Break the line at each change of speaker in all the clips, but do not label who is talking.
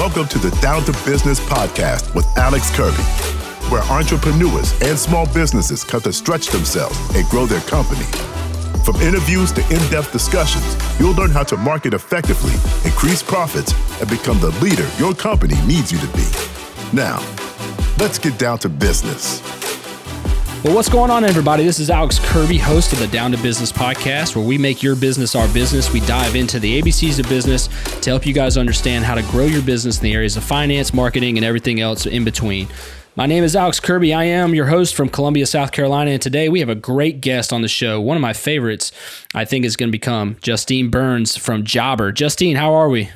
Welcome to the Down to Business podcast with Alex Kirby, where entrepreneurs and small businesses come to stretch themselves and grow their company. From interviews to in depth discussions, you'll learn how to market effectively, increase profits, and become the leader your company needs you to be. Now, let's get down to business.
Well, what's going on, everybody? This is Alex Kirby, host of the Down to Business podcast, where we make your business our business. We dive into the ABCs of business to help you guys understand how to grow your business in the areas of finance, marketing, and everything else in between. My name is Alex Kirby. I am your host from Columbia, South Carolina, and today we have a great guest on the show. One of my favorites, I think, is going to become Justine Burns from Jobber. Justine, how are we?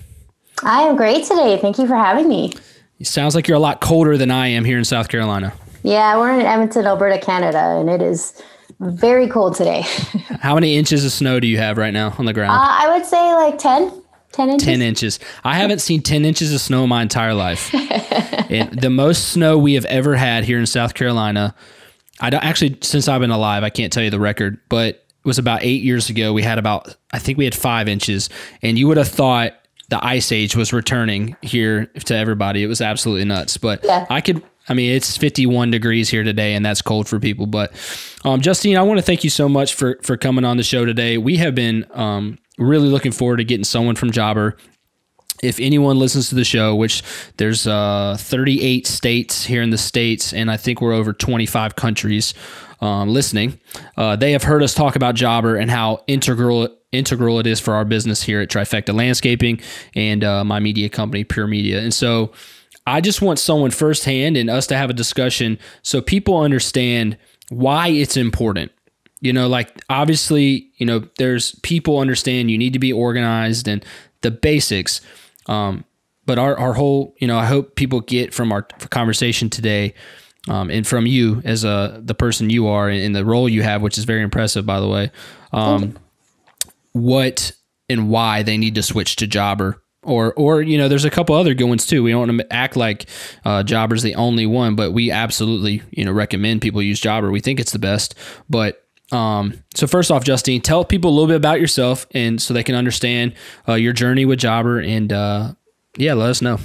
I am great today. Thank you for having me.
It sounds like you're a lot colder than I am here in South Carolina.
Yeah, we're in Edmonton, Alberta, Canada, and it is very cold today.
How many inches of snow do you have right now on the ground?
Uh, I would say like 10. 10 inches.
10 inches. I haven't seen 10 inches of snow in my entire life. the most snow we have ever had here in South Carolina, I don't actually, since I've been alive, I can't tell you the record, but it was about eight years ago. We had about, I think we had five inches, and you would have thought the ice age was returning here to everybody. It was absolutely nuts. But yeah. I could I mean, it's 51 degrees here today, and that's cold for people. But um, Justine, I want to thank you so much for for coming on the show today. We have been um, really looking forward to getting someone from Jobber. If anyone listens to the show, which there's uh, 38 states here in the states, and I think we're over 25 countries um, listening, uh, they have heard us talk about Jobber and how integral integral it is for our business here at Trifecta Landscaping and uh, my media company, Pure Media. And so I just want someone firsthand and us to have a discussion so people understand why it's important. You know, like obviously, you know, there's people understand you need to be organized and the basics. Um, but our, our whole, you know, I hope people get from our conversation today um, and from you as a the person you are and, the role you have, which is very impressive, by the way. Um, what and why they need to switch to Jobber or or you know there's a couple other good ones too we don't want to act like uh, jobber's the only one but we absolutely you know recommend people use jobber we think it's the best but um, so first off justine tell people a little bit about yourself and so they can understand uh, your journey with jobber and uh, yeah let us know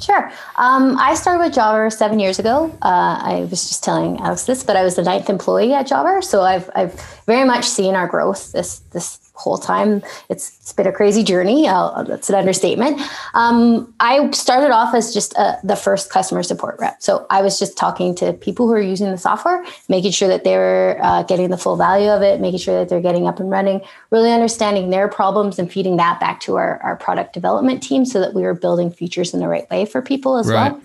Sure. Um, I started with Jobber seven years ago. Uh, I was just telling Alex this, but I was the ninth employee at Jobber, so I've I've very much seen our growth this this whole time. It's, it's been a crazy journey. Uh, that's an understatement. Um, I started off as just uh, the first customer support rep. So I was just talking to people who are using the software, making sure that they were uh, getting the full value of it, making sure that they're getting up and running, really understanding their problems and feeding that back to our, our product development team so that we were building features in the right way for people as right. well.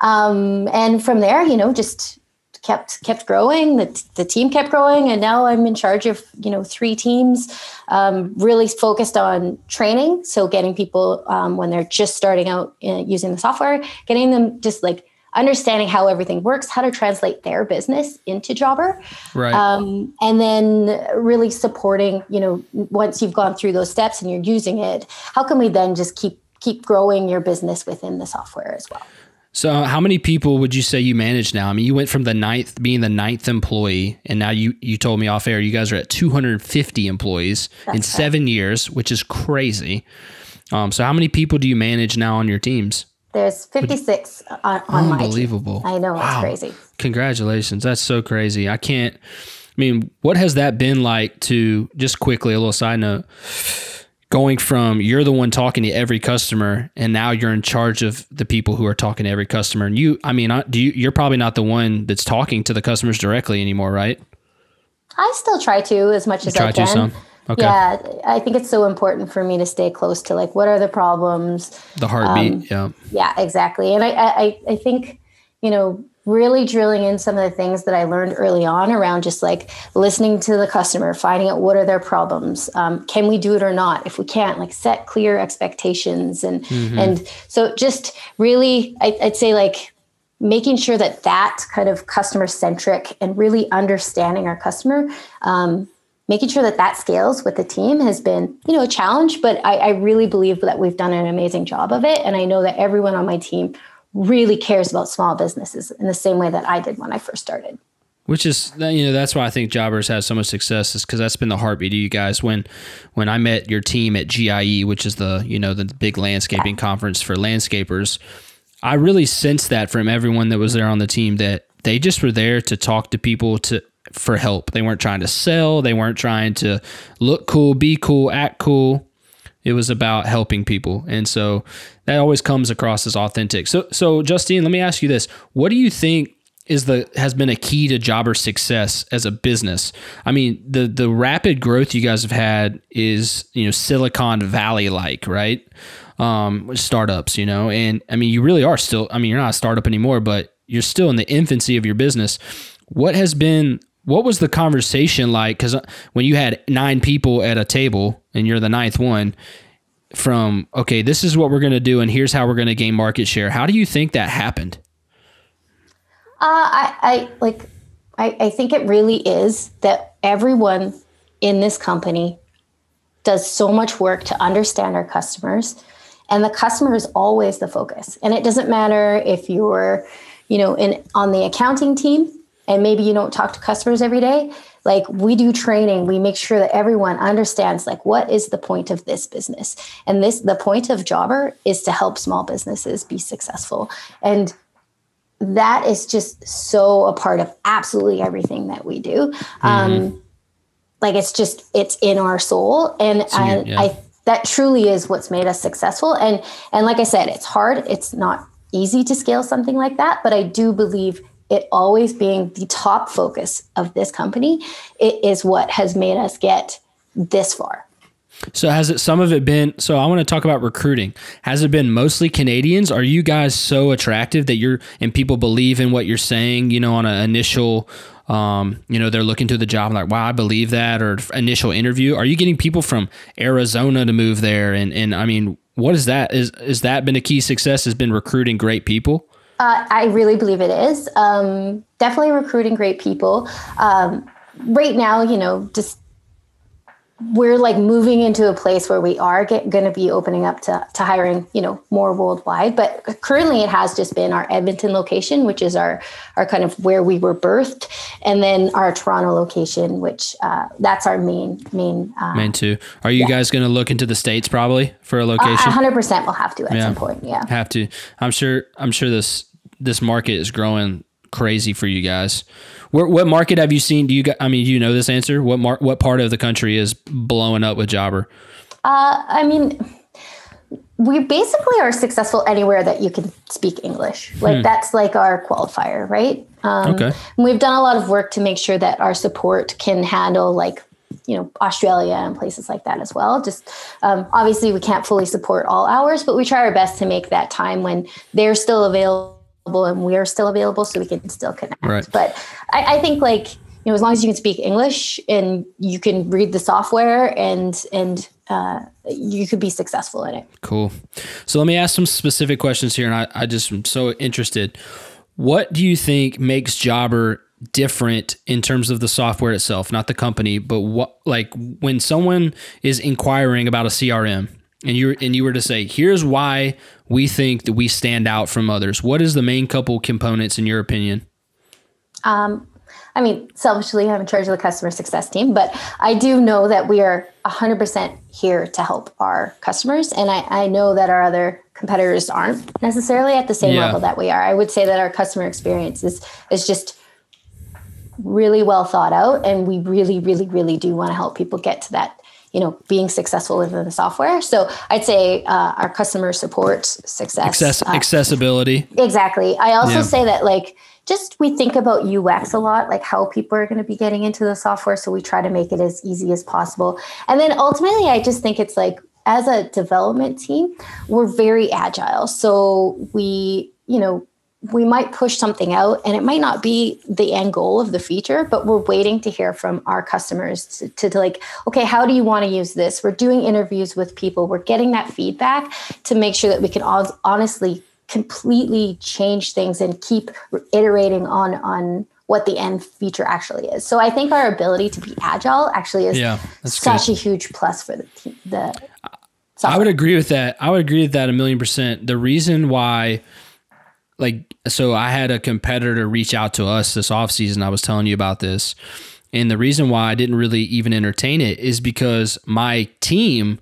Um, and from there, you know, just kept kept growing. The, the team kept growing, and now I'm in charge of you know three teams, um, really focused on training. So getting people um, when they're just starting out uh, using the software, getting them just like understanding how everything works, how to translate their business into Jobber,
right? Um,
and then really supporting. You know, once you've gone through those steps and you're using it, how can we then just keep keep growing your business within the software as well?
So, how many people would you say you manage now? I mean, you went from the ninth, being the ninth employee, and now you you told me off air you guys are at 250 employees That's in seven years, which is crazy. Um, so, how many people do you manage now on your teams?
There's 56 on, on my Unbelievable. I know, wow. it's crazy.
Congratulations. That's so crazy. I can't, I mean, what has that been like to, just quickly, a little side note, going from you're the one talking to every customer and now you're in charge of the people who are talking to every customer and you i mean do you you're probably not the one that's talking to the customers directly anymore right
i still try to as much as i can some? Okay. Yeah, I think it's so important for me to stay close to like what are the problems,
the heartbeat. Um, yeah,
yeah, exactly. And I, I, I think you know really drilling in some of the things that I learned early on around just like listening to the customer, finding out what are their problems, um, can we do it or not? If we can't, like set clear expectations, and mm-hmm. and so just really, I, I'd say like making sure that that kind of customer centric and really understanding our customer. Um, making sure that that scales with the team has been you know a challenge but I, I really believe that we've done an amazing job of it and i know that everyone on my team really cares about small businesses in the same way that I did when I first started.
which is you know that's why I think Jobbers has so much success is because that's been the heartbeat of you guys. When when I met your team at GIE, which is the you know the big landscaping conference for landscapers, I really sensed that from everyone that was there on the team that they just were there to talk to people to for help. They weren't trying to sell. They weren't trying to look cool, be cool, act cool. It was about helping people, and so that always comes across as authentic. So, so Justine, let me ask you this: What do you think is the has been a key to jobber success as a business. I mean, the the rapid growth you guys have had is, you know, Silicon Valley like, right? Um, startups, you know, and I mean, you really are still, I mean, you're not a startup anymore, but you're still in the infancy of your business. What has been what was the conversation like cuz when you had 9 people at a table and you're the ninth one from okay, this is what we're going to do and here's how we're going to gain market share. How do you think that happened?
Uh, I, I like. I, I think it really is that everyone in this company does so much work to understand our customers, and the customer is always the focus. And it doesn't matter if you're, you know, in on the accounting team and maybe you don't talk to customers every day like we do training we make sure that everyone understands like what is the point of this business and this the point of jobber is to help small businesses be successful and that is just so a part of absolutely everything that we do. Mm-hmm. Um, like it's just it's in our soul, and I, yeah. I that truly is what's made us successful. And and like I said, it's hard. It's not easy to scale something like that, but I do believe it always being the top focus of this company it is what has made us get this far.
So has it some of it been so I want to talk about recruiting. Has it been mostly Canadians? Are you guys so attractive that you're and people believe in what you're saying, you know, on an initial um, you know, they're looking to the job like, wow, I believe that or initial interview. Are you getting people from Arizona to move there and and I mean, what is that? Is is that been a key success has been recruiting great people?
Uh, I really believe it is. Um, definitely recruiting great people. Um, right now, you know, just we're like moving into a place where we are going to be opening up to, to hiring you know more worldwide but currently it has just been our edmonton location which is our our kind of where we were birthed and then our toronto location which uh, that's our main main uh,
main two are you yeah. guys going to look into the states probably for a location
uh, 100% we'll have to at yeah. some point yeah
have to i'm sure i'm sure this this market is growing crazy for you guys where, what market have you seen? Do you? I mean, do you know this answer? What mar- What part of the country is blowing up with Jobber?
Uh, I mean, we basically are successful anywhere that you can speak English. Like hmm. that's like our qualifier, right? Um, okay. We've done a lot of work to make sure that our support can handle like you know Australia and places like that as well. Just um, obviously we can't fully support all hours, but we try our best to make that time when they're still available and we're still available so we can still connect. Right. But I, I think like, you know, as long as you can speak English and you can read the software and, and, uh, you could be successful in it.
Cool. So let me ask some specific questions here. And I, I just am so interested. What do you think makes Jobber different in terms of the software itself, not the company, but what like when someone is inquiring about a CRM and you and you were to say, here's why we think that we stand out from others, what is the main couple components in your opinion?
Um, I mean, selfishly, I'm in charge of the customer success team, but I do know that we are 100% here to help our customers. And I, I know that our other competitors aren't necessarily at the same yeah. level that we are. I would say that our customer experience is, is just really well thought out. And we really, really, really do want to help people get to that you know being successful within the software. So i'd say uh, our customer support success
Access- uh, accessibility.
Exactly. I also yeah. say that like just we think about ux a lot like how people are going to be getting into the software so we try to make it as easy as possible. And then ultimately i just think it's like as a development team we're very agile. So we you know we might push something out and it might not be the end goal of the feature but we're waiting to hear from our customers to, to, to, like okay how do you want to use this? We're doing interviews with people. We're getting that feedback to make sure that we can all honestly completely change things and keep iterating on on what the end feature actually is. So i think our ability to be agile actually is yeah, such good. a huge plus for the the
software. i would agree with that. I would agree with that a million percent. The reason why like so I had a competitor reach out to us this off season. I was telling you about this. And the reason why I didn't really even entertain it is because my team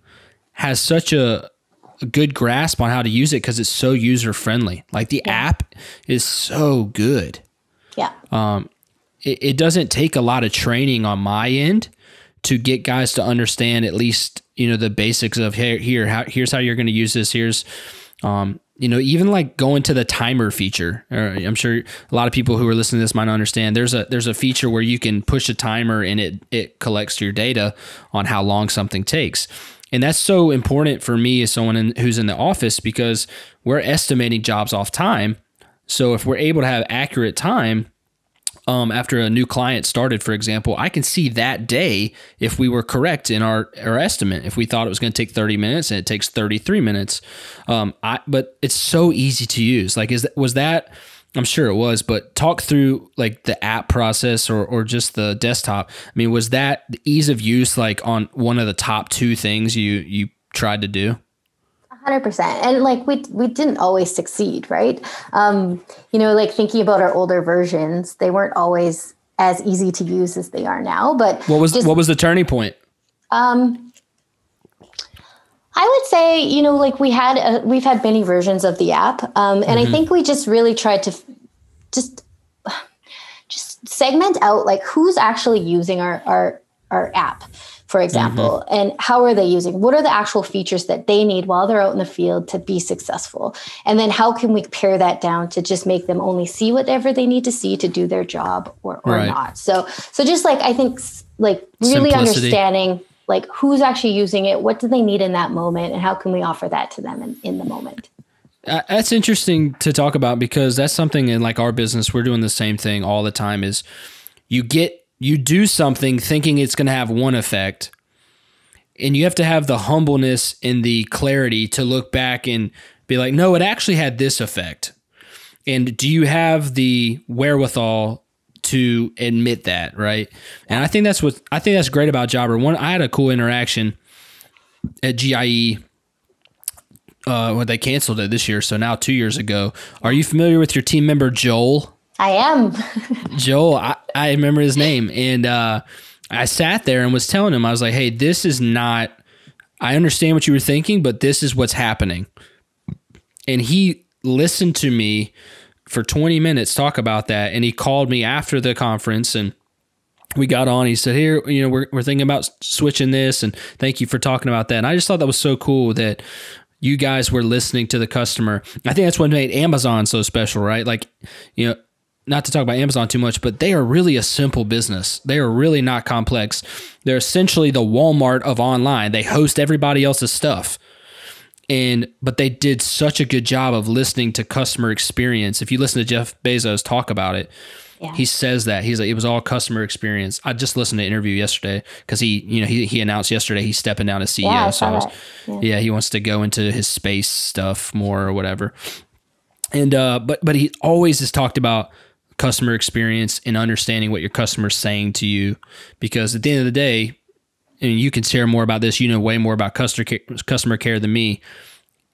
has such a, a good grasp on how to use it because it's so user friendly. Like the yeah. app is so good.
Yeah.
Um, it, it doesn't take a lot of training on my end to get guys to understand at least you know the basics of here here how, here's how you're going to use this here's um, you know even like going to the timer feature i'm sure a lot of people who are listening to this might understand. There's a there's a feature where you can push a timer and it it collects your data on how long something takes. And that's so important for me as someone in, who's in the office because we're estimating jobs off time. So if we're able to have accurate time um, after a new client started, for example, I can see that day if we were correct in our, our estimate. If we thought it was going to take 30 minutes and it takes 33 minutes. Um, I, but it's so easy to use. Like, is was that, I'm sure it was, but talk through like the app process or, or just the desktop. I mean, was that the ease of use like on one of the top two things you, you tried to do?
Hundred percent, and like we we didn't always succeed, right? Um, you know, like thinking about our older versions, they weren't always as easy to use as they are now. But
what was just, what was the turning point? Um,
I would say, you know, like we had a, we've had many versions of the app, um, and mm-hmm. I think we just really tried to just just segment out like who's actually using our our our app for example, mm-hmm. and how are they using? What are the actual features that they need while they're out in the field to be successful? And then how can we pare that down to just make them only see whatever they need to see to do their job or, or right. not? So, so just like I think, like really Simplicity. understanding like who's actually using it, what do they need in that moment, and how can we offer that to them in, in the moment?
Uh, that's interesting to talk about because that's something in like our business we're doing the same thing all the time is you get you do something thinking it's going to have one effect and you have to have the humbleness and the clarity to look back and be like no it actually had this effect. And do you have the wherewithal to admit that right? And i think that's what i think that's great about jobber one i had a cool interaction at gie uh, when they canceled it this year so now two years ago. Are you familiar with your team member joel
I am.
Joel, I, I remember his name. And uh, I sat there and was telling him, I was like, hey, this is not, I understand what you were thinking, but this is what's happening. And he listened to me for 20 minutes talk about that. And he called me after the conference and we got on. He said, Here, you know, we're, we're thinking about switching this. And thank you for talking about that. And I just thought that was so cool that you guys were listening to the customer. I think that's what made Amazon so special, right? Like, you know, not to talk about Amazon too much, but they are really a simple business. They are really not complex. They're essentially the Walmart of online. They host everybody else's stuff. And but they did such a good job of listening to customer experience. If you listen to Jeff Bezos talk about it, yeah. he says that he's like it was all customer experience. I just listened to an interview yesterday because he, you know, he, he announced yesterday he's stepping down as CEO. Yeah, so was, yeah. yeah, he wants to go into his space stuff more or whatever. And uh, but but he always has talked about customer experience and understanding what your customer's saying to you. Because at the end of the day, and you can share more about this, you know way more about customer care, customer care than me.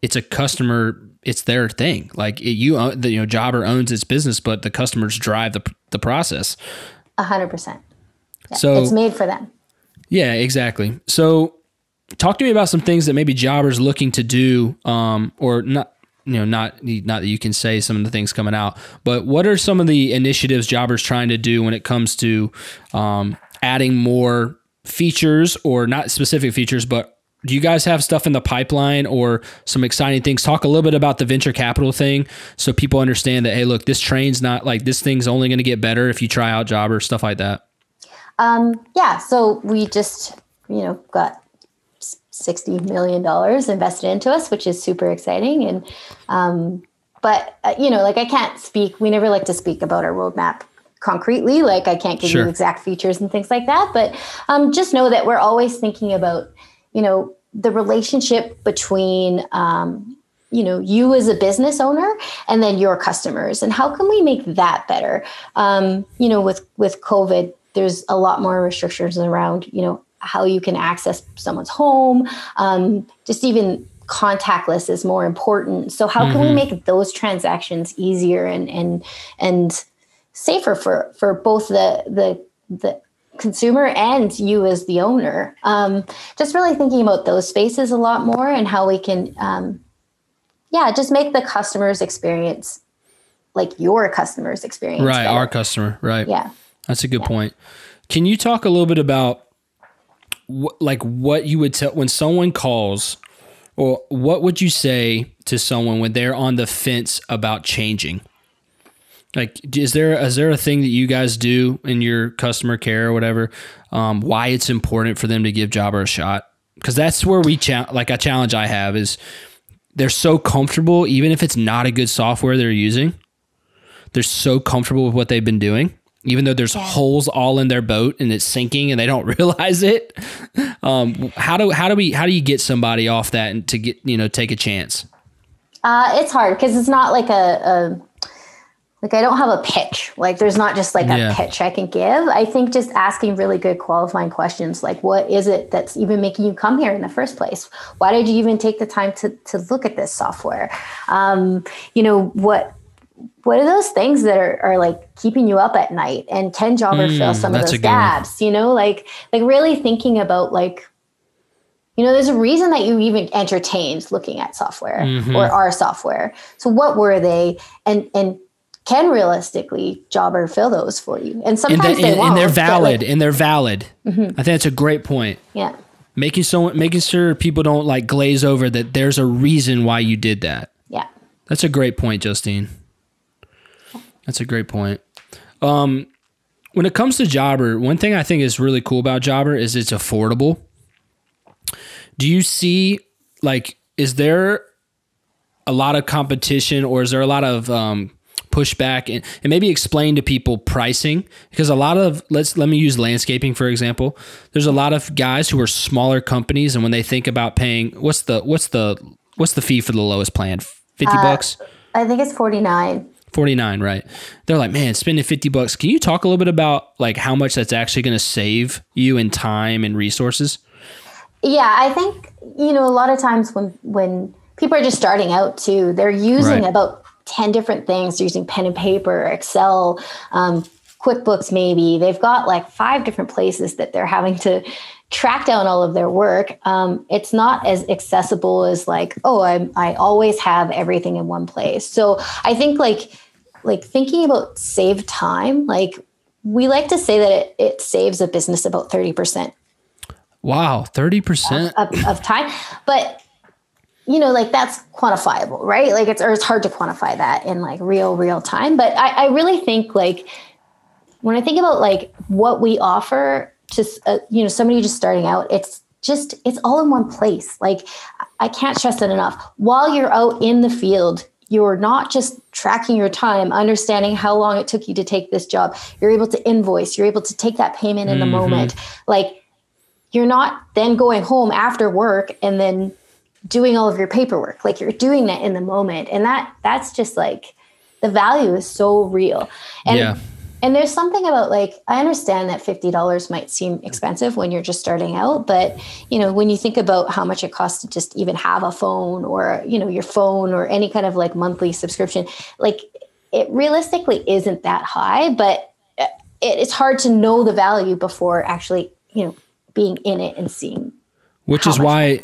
It's a customer, it's their thing. Like it, you, own, the, you know, Jobber owns its business, but the customers drive the the process.
A hundred percent. So it's made for them.
Yeah, exactly. So talk to me about some things that maybe jobbers looking to do um, or not you know not not that you can say some of the things coming out but what are some of the initiatives jobbers trying to do when it comes to um, adding more features or not specific features but do you guys have stuff in the pipeline or some exciting things? Talk a little bit about the venture capital thing so people understand that hey look this train's not like this thing's only going to get better if you try out jobber stuff like that.
Um, yeah so we just you know got $60 million invested into us, which is super exciting. And, um, but, uh, you know, like I can't speak, we never like to speak about our roadmap concretely. Like I can't give sure. you exact features and things like that. But um, just know that we're always thinking about, you know, the relationship between, um, you know you as a business owner and then your customers and how can we make that better um, you know with with covid there's a lot more restrictions around you know how you can access someone's home, um, just even contactless is more important. So how can we make those transactions easier and and and safer for for both the the the consumer and you as the owner? Um, just really thinking about those spaces a lot more and how we can, um, yeah, just make the customer's experience like your customer's experience.
Right,
better.
our customer. Right.
yeah.
That's a good point. Can you talk a little bit about like what you would tell when someone calls or what would you say to someone when they're on the fence about changing? Like, is there is there a thing that you guys do in your customer care or whatever? Um, why it's important for them to give Jobber a shot? Because that's where we cha- like a challenge I have is they're so comfortable, even if it's not a good software they're using. They're so comfortable with what they've been doing, even though there's holes all in their boat and it's sinking and they don't realize it. Um, how do how do we how do you get somebody off that and to get you know take a chance?
Uh, it's hard because it's not like a, a like I don't have a pitch. Like there's not just like
Yeah.
a pitch I can give. I think just asking really good qualifying questions like what is it that's even making you come here in the first place? Why did you even take the time to to look at this software? Um, you know what what are those things that are, are like keeping you up at night and can jobber fill some of those gaps you know like like really thinking about like you know there's a reason that you even entertained looking at software
Mm-hmm.
or our software so what were they and and can realistically jobber fill those for you and
And,
sometimes
they,
they
and,
won't
and they're valid
like,
and they're valid. I think that's a great point.
yeah
Making so making sure people don't like glaze over that there's a reason why you did that.
yeah
That's a great point, Justine. That's a great point. Um, when it comes to Jobber, one thing I think is really cool about Jobber is it's affordable. Do you see like is there a lot of competition or is there a lot of um, pushback? And, and maybe explain to people pricing because a lot of let's let me use landscaping for example. There's a lot of guys who are smaller companies and when they think about paying what's the what's the what's the fee for the lowest plan? 50 bucks?
I think it's 49
49 right they're like man spending 50 bucks can you talk a little bit about like how much that's actually going to save you in time and resources
Yeah, I think you know a lot of times when when people are just starting out too, they're using
Right.
about ten different things. They're using pen and paper, Excel, um, QuickBooks, maybe. They've got like five different places that they're having to track down all of their work. Um, it's not as accessible as like, oh, I I always have everything in one place. So I think like like thinking about save time, like we like to say that it, it saves a business about 30%
wow 30%
of, of time. But you know like that's quantifiable right? Like it's or it's hard to quantify that in like real real time. But i, I really think like when i think about like what we offer to uh, you know somebody just starting out it's just it's all in one place. Like i can't stress it enough. While you're out in the field you're not just tracking your time understanding how long it took you to take this job. You're able to invoice. You're able to take that payment in the mm-hmm. moment. Like you're not then going home after work and then doing all of your paperwork. Like you're doing that in the moment. And that that's just like the value is so real. And
Yeah.
And there's something about like i understand that $50 might seem expensive when you're just starting out but you know when you think about how much it costs to just even have a phone or you know your phone or any kind of like monthly subscription like it realistically isn't that high but uh, it, it's hard to know the value before actually you know being in it and seeing
which is why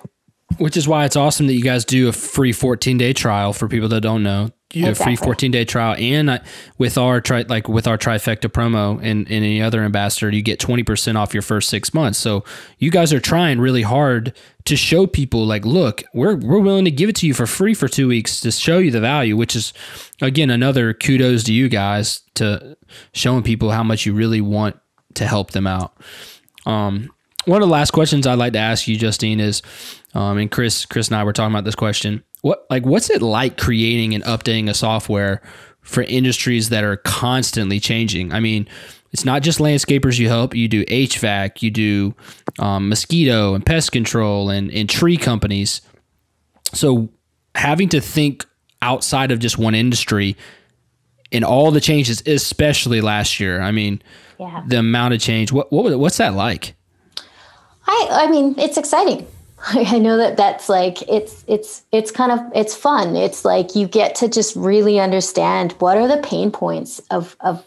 which is why it's awesome that you guys do a free 14 day trial for people that don't know you free 14 day trial and I, with our tri like with our trifecta promo and, and any other ambassador you get 20% off your first six months. So you guys are trying really hard to show people like look we're, we're willing to give it to you for free for two weeks to show you the value which is again another kudos to you guys to showing people how much you really want to help them out. Um, one of the last questions I'd like to ask you, Justine, is, um, and Chris, Chris and I were talking about this question. What like what's it like creating and updating a software for industries that are constantly changing? I mean, it's not just landscapers you help. You do HVAC, you do um, mosquito and pest control, and and tree companies. So having to think outside of just one industry in all the changes, especially last year. I mean,
yeah
the amount of change. What what what's that like?
I I mean, it's exciting. I know that that's like it's it's it's kind of it's fun. It's like you get to just really understand what are the pain points of of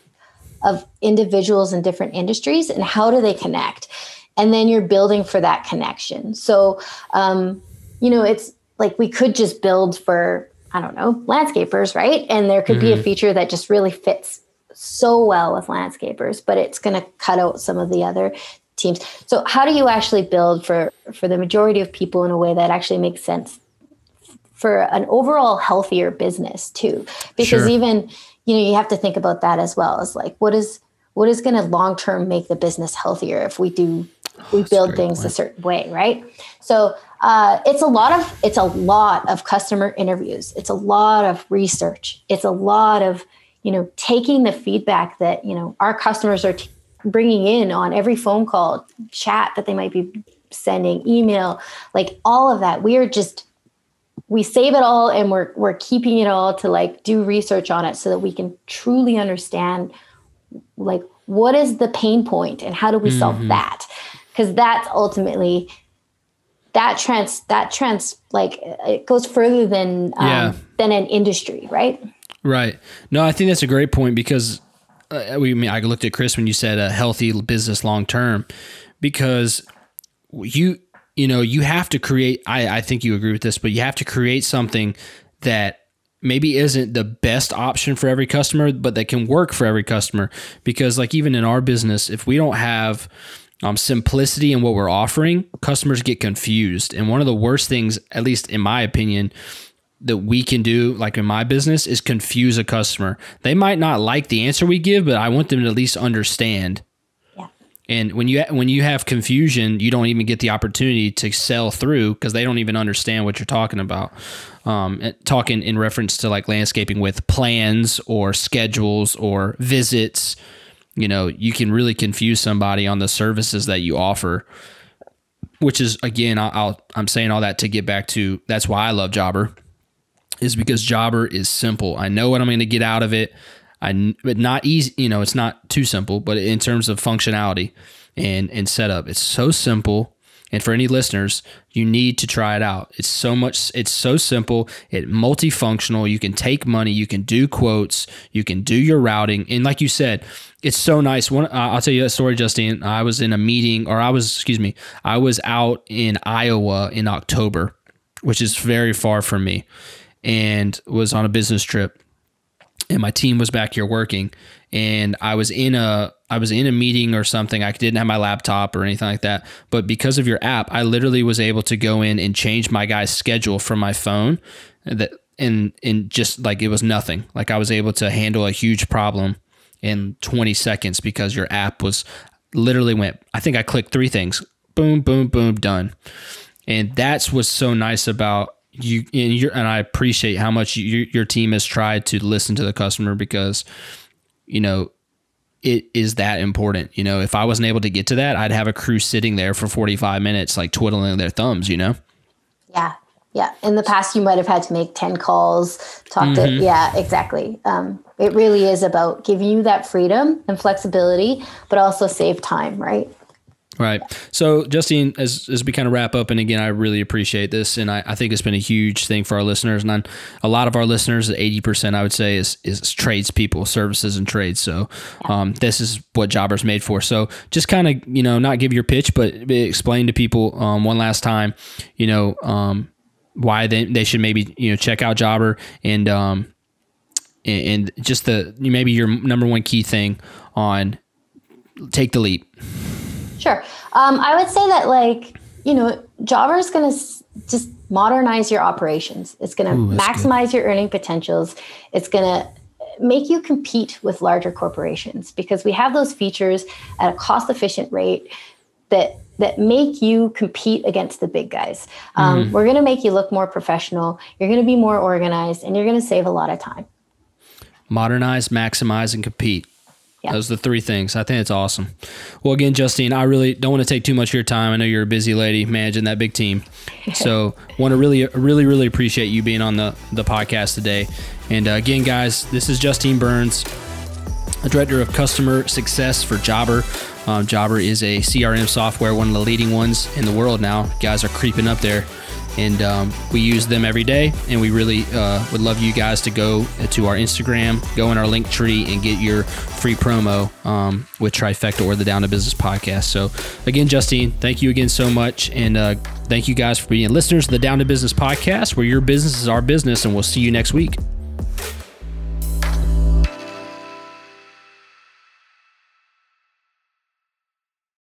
of individuals in different industries and how do they connect, and then you're building for that connection. So, um, you know, it's like we could just build for I don't know landscapers, right? And there could mm-hmm. be a mm-hmm. feature that just really fits so well with landscapers, but it's going to cut out some of the other teams. So how do you actually build for for the majority of people in a way that actually makes sense for an overall healthier business too? Because sure. even you know you have to think about that as well as like what is what is going to long term make the business healthier if we do we oh, build things point. a certain way, right? So uh, it's a lot of it's a lot of customer interviews. It's a lot of research. It's a lot of you know taking the feedback that you know our customers are t- bringing in on every phone call, chat that they might be sending, email, like all of that. We are just we save it all and we're we're keeping it all to like do research on it so that we can truly understand like what is the pain point and how do we solve mm-hmm. that? Because that's ultimately that trans that trans like it goes further than um, yeah. than an industry, right?
Right. No, I think that's a great point because I, mean, I looked at Chris when you said a healthy business long term because you you know you have to create I, I think you agree with this but you have to create something that maybe isn't the best option for every customer but that can work for every customer. Because like even in our business if we don't have um, simplicity in what we're offering customers get confused. And one of the worst things at least in my opinion that we can do, like in my business, is confuse a customer. They might not like the answer we give, but I want them to at least understand. Yeah. And when you when you have confusion, you don't even get the opportunity to sell through because they don't even understand what you're talking about. Um, talking in reference to like landscaping with plans or schedules or visits, you know, you can really confuse somebody on the services that you offer. Which is again, I'll, I'm saying all that to get back to that's why I love Jobber is because Jobber is simple. I know what I'm going to get out of it. I but not easy, you know, it's not too simple, but in terms of functionality and and setup, it's so simple. And for any listeners, you need to try it out. It's so much it's so simple, it multifunctional. You can take money, you can do quotes, you can do your routing. And like you said, it's so nice. One, I'll tell you a story, Justine. I was in a meeting, or I was, excuse me, I was out in Iowa in October, which is very far from me and was on a business trip and my team was back here working and I was in a I was in a meeting or something. I didn't have my laptop or anything like that. But because of your app, I literally was able to go in and change my guy's schedule from my phone that and and just like it was nothing. Like I was able to handle a huge problem in 20 seconds because your app was literally went I think I clicked three things. Boom, boom, boom, done. And that's what's so nice about you and, and I appreciate how much you, your team has tried to listen to the customer because you know it is that important. You know, if I wasn't able to get to that, I'd have a crew sitting there for 45 minutes like twiddling their thumbs, you know?
Yeah. Yeah. In the past you might have had to make 10 calls, talk mm-hmm. to yeah, exactly. Um, it really is about giving you that freedom and flexibility, but also save time, right?
Right. So, Justine, as, as we kind of wrap up, and again, I really appreciate this, and I, I think it's been a huge thing for our listeners. And a lot of our listeners, 80%, I would say, is, is tradespeople, services and trades. So, um, this is what Jobber's made for. So, just kind of, you know, not give your pitch, but explain to people um, one last time, you know, um, why they, they should maybe, you know, check out Jobber and, um, and, and just the maybe your number one key thing on take the leap.
Sure. Um, I would say that, like, you know, Jobber is going to s- just modernize your operations. It's going to maximize good. your earning potentials. It's going to make you compete with larger corporations because we have those features at a cost efficient rate that that make you compete against the big guys. Um, mm. We're going to make you look more professional. You're going to be more organized, and you're going to save a lot of time.
Modernize, maximize, and compete. Yeah. Those are the three things. I think it's awesome. Well, again, Justine, I really don't want to take too much of your time. I know you're a busy lady managing that big team. So, want to really, really, really appreciate you being on the, the podcast today. And uh, again, guys, this is Justine Burns, Director of Customer Success for Jobber. Um, Jobber is a CRM software, one of the leading ones in the world now. Guys are creeping up there and um, we use them every day. And we really uh, would love you guys to go to our Instagram, go in our link tree, and get your free promo um, with Trifecta or the Down to Business podcast. So, again, Justine, thank you again so much. And uh, thank you guys for being listeners to the Down to Business podcast, where your business is our business. And we'll see you next week.